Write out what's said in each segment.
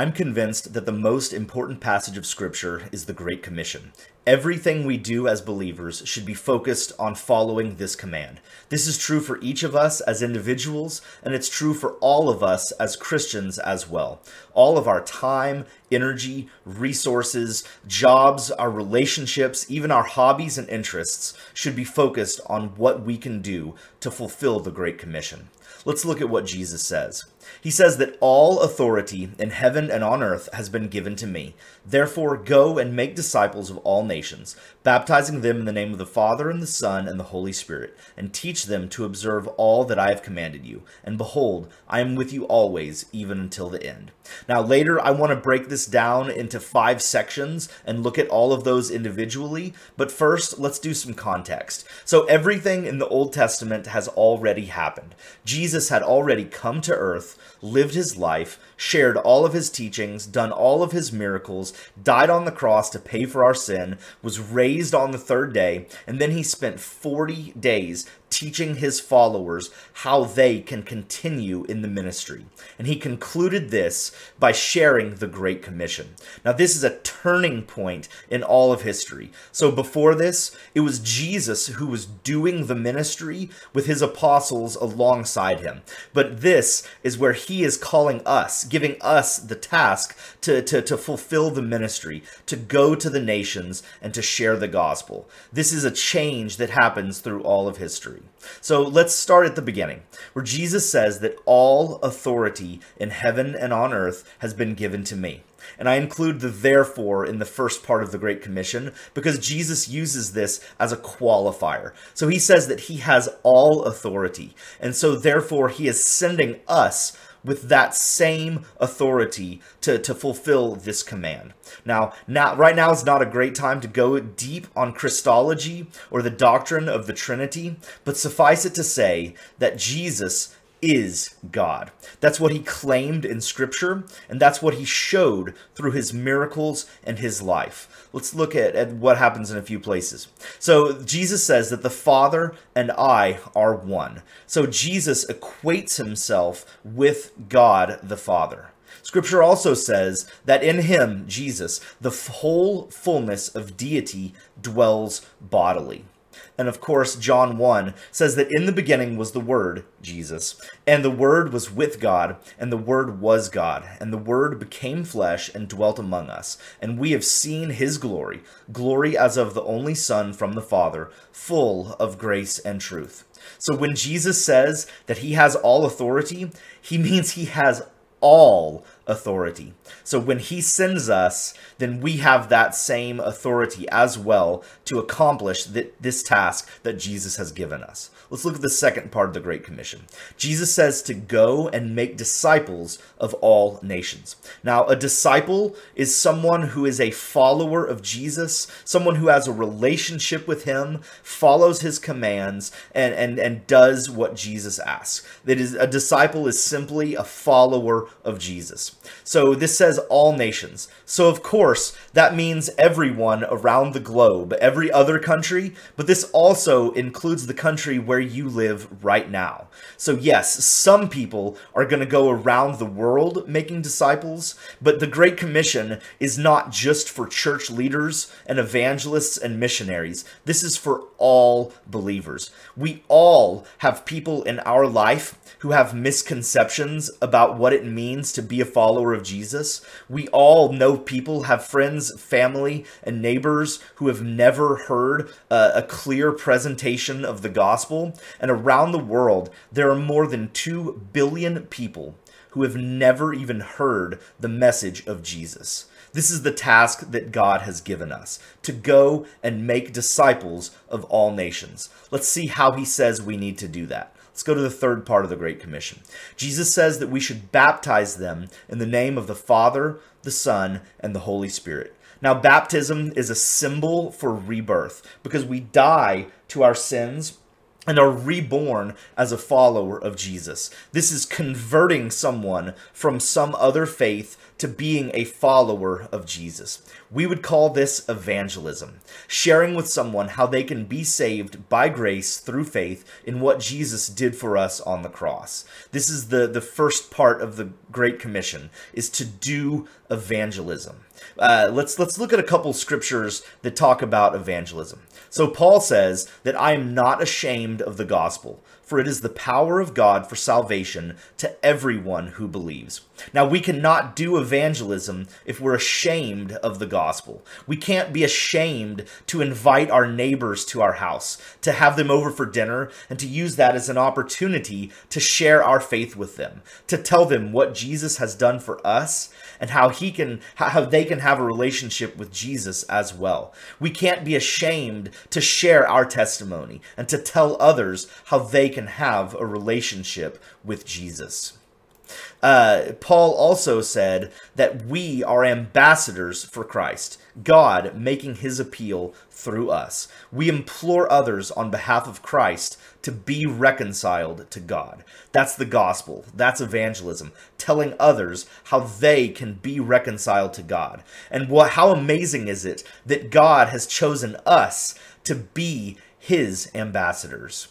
I'm convinced that the most important passage of Scripture is the Great Commission. Everything we do as believers should be focused on following this command. This is true for each of us as individuals, and it's true for all of us as Christians as well. All of our time, energy, resources, jobs, our relationships, even our hobbies and interests should be focused on what we can do to fulfill the Great Commission. Let's look at what Jesus says. He says that all authority in heaven and on earth has been given to me. Therefore, go and make disciples of all nations, baptizing them in the name of the Father and the Son and the Holy Spirit, and teach them to observe all that I have commanded you. And behold, I am with you always, even until the end. Now, later, I want to break this down into five sections and look at all of those individually. But first, let's do some context. So, everything in the Old Testament has already happened. Jesus had already come to earth lived his life, shared all of his teachings, done all of his miracles, died on the cross to pay for our sin, was raised on the third day, and then he spent 40 days teaching his followers how they can continue in the ministry. And he concluded this by sharing the Great Commission. Now, this is a turning point in all of history. So, before this, it was Jesus who was doing the ministry with his apostles alongside him. But this is where he is calling us, giving us the task to, to, to fulfill the ministry, to go to the nations and to share the gospel. This is a change that happens through all of history. So let's start at the beginning, where Jesus says that all authority in heaven and on earth has been given to me. And I include the therefore in the first part of the Great Commission because Jesus uses this as a qualifier. So he says that he has all authority. And so therefore he is sending us with that same authority to, to fulfill this command. Now, now, right now is not a great time to go deep on Christology or the doctrine of the Trinity, but suffice it to say that Jesus is God. That's what he claimed in Scripture, and that's what he showed through his miracles and his life. Let's look at, at what happens in a few places. So, Jesus says that the Father and I are one. So, Jesus equates himself with God the Father. Scripture also says that in him, Jesus, the whole fullness of deity dwells bodily. And of course, John 1 says that in the beginning was the Word, Jesus, and the Word was with God, and the Word was God, and the Word became flesh and dwelt among us. And we have seen his glory, glory as of the only Son from the Father, full of grace and truth. So when Jesus says that he has all authority, he means he has all authority. So when he sends us, then we have that same authority as well to accomplish th this task that Jesus has given us. Let's look at the second part of the Great Commission. Jesus says to go and make disciples of all nations. Now, a disciple is someone who is a follower of Jesus, someone who has a relationship with him, follows his commands, and, and, and does what Jesus asks. That is, a disciple is simply a follower of Jesus. So this says all nations. So of course, that means everyone around the globe, every other country, but this also includes the country where you live right now. So yes, some people are going to go around the world making disciples, but the Great Commission is not just for church leaders and evangelists and missionaries. This is for all believers. We all have people in our life who have misconceptions about what it means to be a follower of Jesus. We all know people, have friends, family, and neighbors who have never heard a clear presentation of the gospel. And around the world, there are more than 2 billion people who have never even heard the message of Jesus. This is the task that God has given us to go and make disciples of all nations. Let's see how he says we need to do that. Let's go to the third part of the Great Commission. Jesus says that we should baptize them in the name of the Father, the Son, and the Holy Spirit. Now, baptism is a symbol for rebirth because we die to our sins and are reborn as a follower of Jesus. This is converting someone from some other faith to being a follower of Jesus. We would call this evangelism, sharing with someone how they can be saved by grace through faith in what Jesus did for us on the cross. This is the, the first part of the Great Commission, is to do evangelism. Uh, let's let's look at a couple scriptures that talk about evangelism. So Paul says that I am not ashamed of the gospel, for it is the power of God for salvation to everyone who believes. Now, we cannot do evangelism if we're ashamed of the gospel. We can't be ashamed to invite our neighbors to our house, to have them over for dinner, and to use that as an opportunity to share our faith with them, to tell them what Jesus has done for us and how he can how they can have a relationship with Jesus as well. We can't be ashamed to share our testimony and to tell others how they can have a relationship with Jesus. Uh, Paul also said that we are ambassadors for Christ, God making his appeal through us. We implore others on behalf of Christ to be reconciled to God. That's the gospel. That's evangelism, telling others how they can be reconciled to God. And what how amazing is it that God has chosen us to be his ambassadors.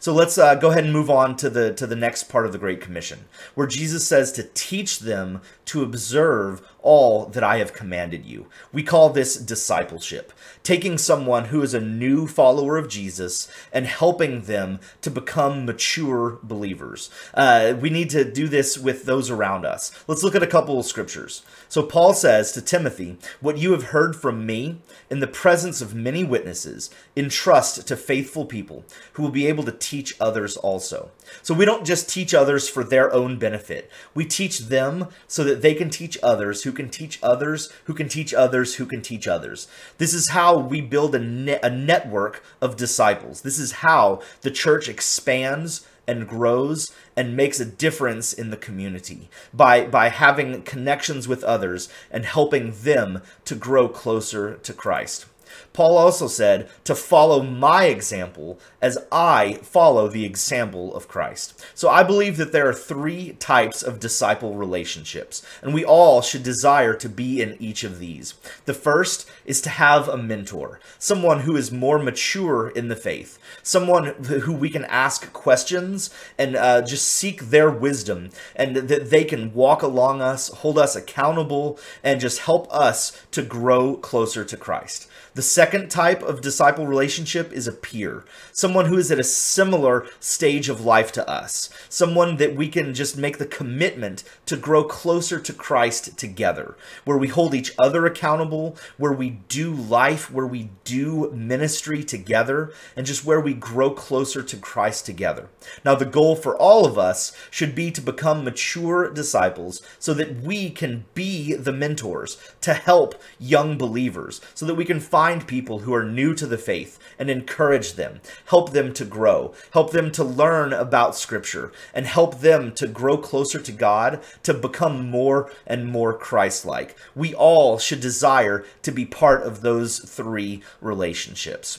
So let's uh, go ahead and move on to the to the next part of the Great Commission, where Jesus says to teach them to observe all that I have commanded you. We call this discipleship, taking someone who is a new follower of Jesus and helping them to become mature believers. Uh, we need to do this with those around us. Let's look at a couple of scriptures. So Paul says to Timothy, What you have heard from me in the presence of many witnesses, entrust to faithful people who will be able to teach others also. So we don't just teach others for their own benefit. We teach them so that they can teach others who can teach others, who can teach others, who can teach others. This is how we build a, ne- a network of disciples. This is how the church expands and grows and makes a difference in the community by by having connections with others and helping them to grow closer to Christ. Paul also said to follow my example as I follow the example of Christ. So I believe that there are three types of disciple relationships, and we all should desire to be in each of these. The first is to have a mentor, someone who is more mature in the faith, someone who we can ask questions and uh, just seek their wisdom, and that they can walk along us, hold us accountable, and just help us to grow closer to Christ. The second type of disciple relationship is a peer, someone who is at a similar stage of life to us, someone that we can just make the commitment to grow closer to Christ together, where we hold each other accountable, where we do life, where we do ministry together, and just where we grow closer to Christ together. Now, the goal for all of us should be to become mature disciples so that we can be the mentors to help young believers, so that we can find find people who are new to the faith and encourage them, help them to grow, help them to learn about Scripture, and help them to grow closer to God, to become more and more Christ like. We all should desire to be part of those three relationships.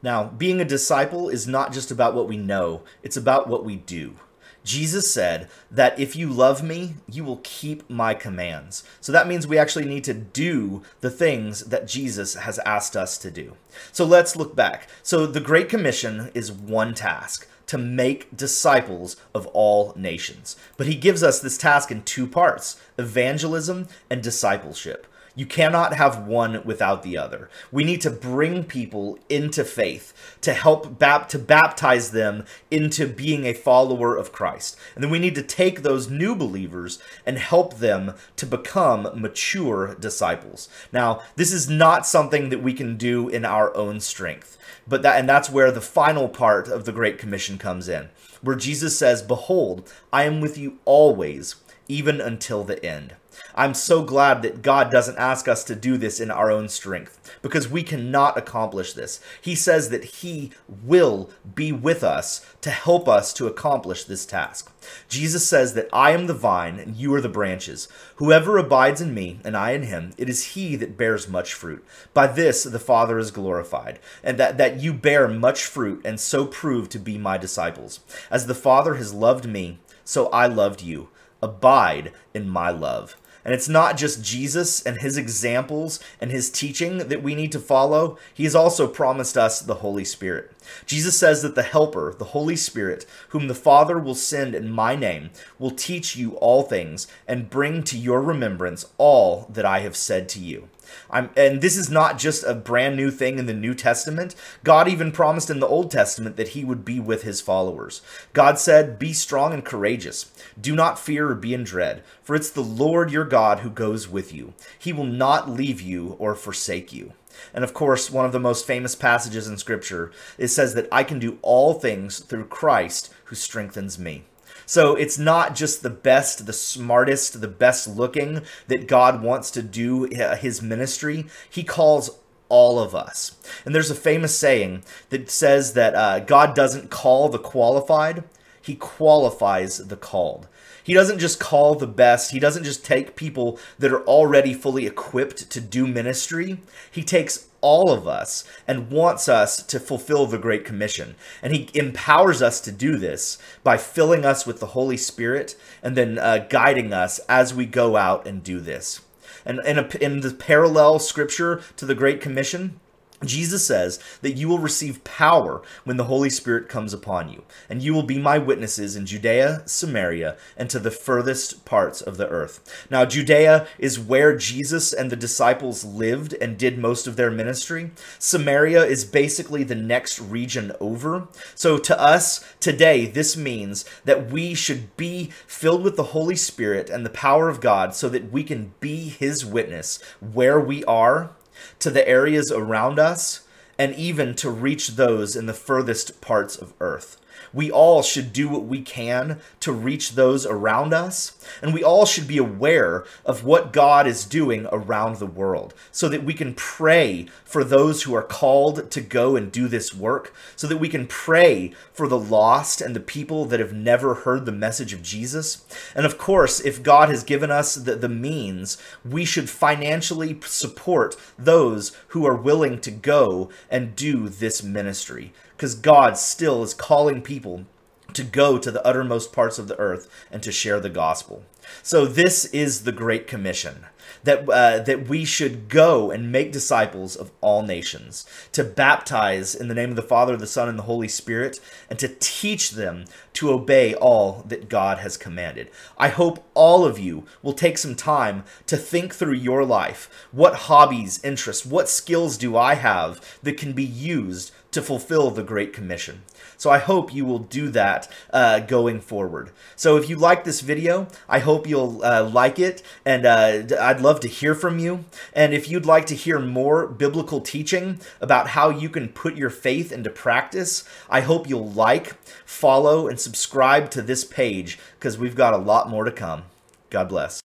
Now, being a disciple is not just about what we know, it's about what we do. Jesus said that if you love me, you will keep my commands. So that means we actually need to do the things that Jesus has asked us to do. So let's look back. So the Great Commission is one task to make disciples of all nations. But he gives us this task in two parts evangelism and discipleship. You cannot have one without the other. We need to bring people into faith to help bap- to baptize them into being a follower of Christ. And then we need to take those new believers and help them to become mature disciples. Now, this is not something that we can do in our own strength. But that and that's where the final part of the great commission comes in, where Jesus says, "Behold, I am with you always, even until the end." I'm so glad that God doesn't ask us to do this in our own strength because we cannot accomplish this. He says that He will be with us to help us to accomplish this task. Jesus says that I am the vine and you are the branches. Whoever abides in me and I in him, it is he that bears much fruit. By this the Father is glorified, and that, that you bear much fruit and so prove to be my disciples. As the Father has loved me, so I loved you abide in my love. And it's not just Jesus and his examples and his teaching that we need to follow. He has also promised us the Holy Spirit. Jesus says that the Helper, the Holy Spirit, whom the Father will send in my name, will teach you all things and bring to your remembrance all that I have said to you. I'm, and this is not just a brand new thing in the New Testament. God even promised in the Old Testament that he would be with his followers. God said, Be strong and courageous. Do not fear or be in dread, for it's the Lord your God who goes with you. He will not leave you or forsake you. And of course, one of the most famous passages in Scripture, it says that I can do all things through Christ who strengthens me. So it's not just the best, the smartest, the best looking that God wants to do uh, his ministry. He calls all of us. And there's a famous saying that says that uh, God doesn't call the qualified, he qualifies the called. He doesn't just call the best. He doesn't just take people that are already fully equipped to do ministry. He takes all of us and wants us to fulfill the Great Commission. And He empowers us to do this by filling us with the Holy Spirit and then uh, guiding us as we go out and do this. And in, a, in the parallel scripture to the Great Commission, Jesus says that you will receive power when the Holy Spirit comes upon you, and you will be my witnesses in Judea, Samaria, and to the furthest parts of the earth. Now, Judea is where Jesus and the disciples lived and did most of their ministry. Samaria is basically the next region over. So, to us today, this means that we should be filled with the Holy Spirit and the power of God so that we can be his witness where we are to the areas around us, and even to reach those in the furthest parts of earth. We all should do what we can to reach those around us, and we all should be aware of what God is doing around the world so that we can pray for those who are called to go and do this work, so that we can pray for the lost and the people that have never heard the message of Jesus. And of course, if God has given us the, the means, we should financially support those who are willing to go and do this ministry because God still is calling people to go to the uttermost parts of the earth and to share the gospel. So this is the Great Commission, that, uh, that we should go and make disciples of all nations, to baptize in the name of the Father, the Son, and the Holy Spirit, and to teach them to obey all that God has commanded. I hope all of you will take some time to think through your life. What hobbies, interests, what skills do I have that can be used to fulfill the Great Commission. So I hope you will do that uh, going forward. So if you like this video, I hope you'll uh, like it, and uh, I'd love to hear from you. And if you'd like to hear more biblical teaching about how you can put your faith into practice, I hope you'll like, follow, and subscribe to this page because we've got a lot more to come. God bless.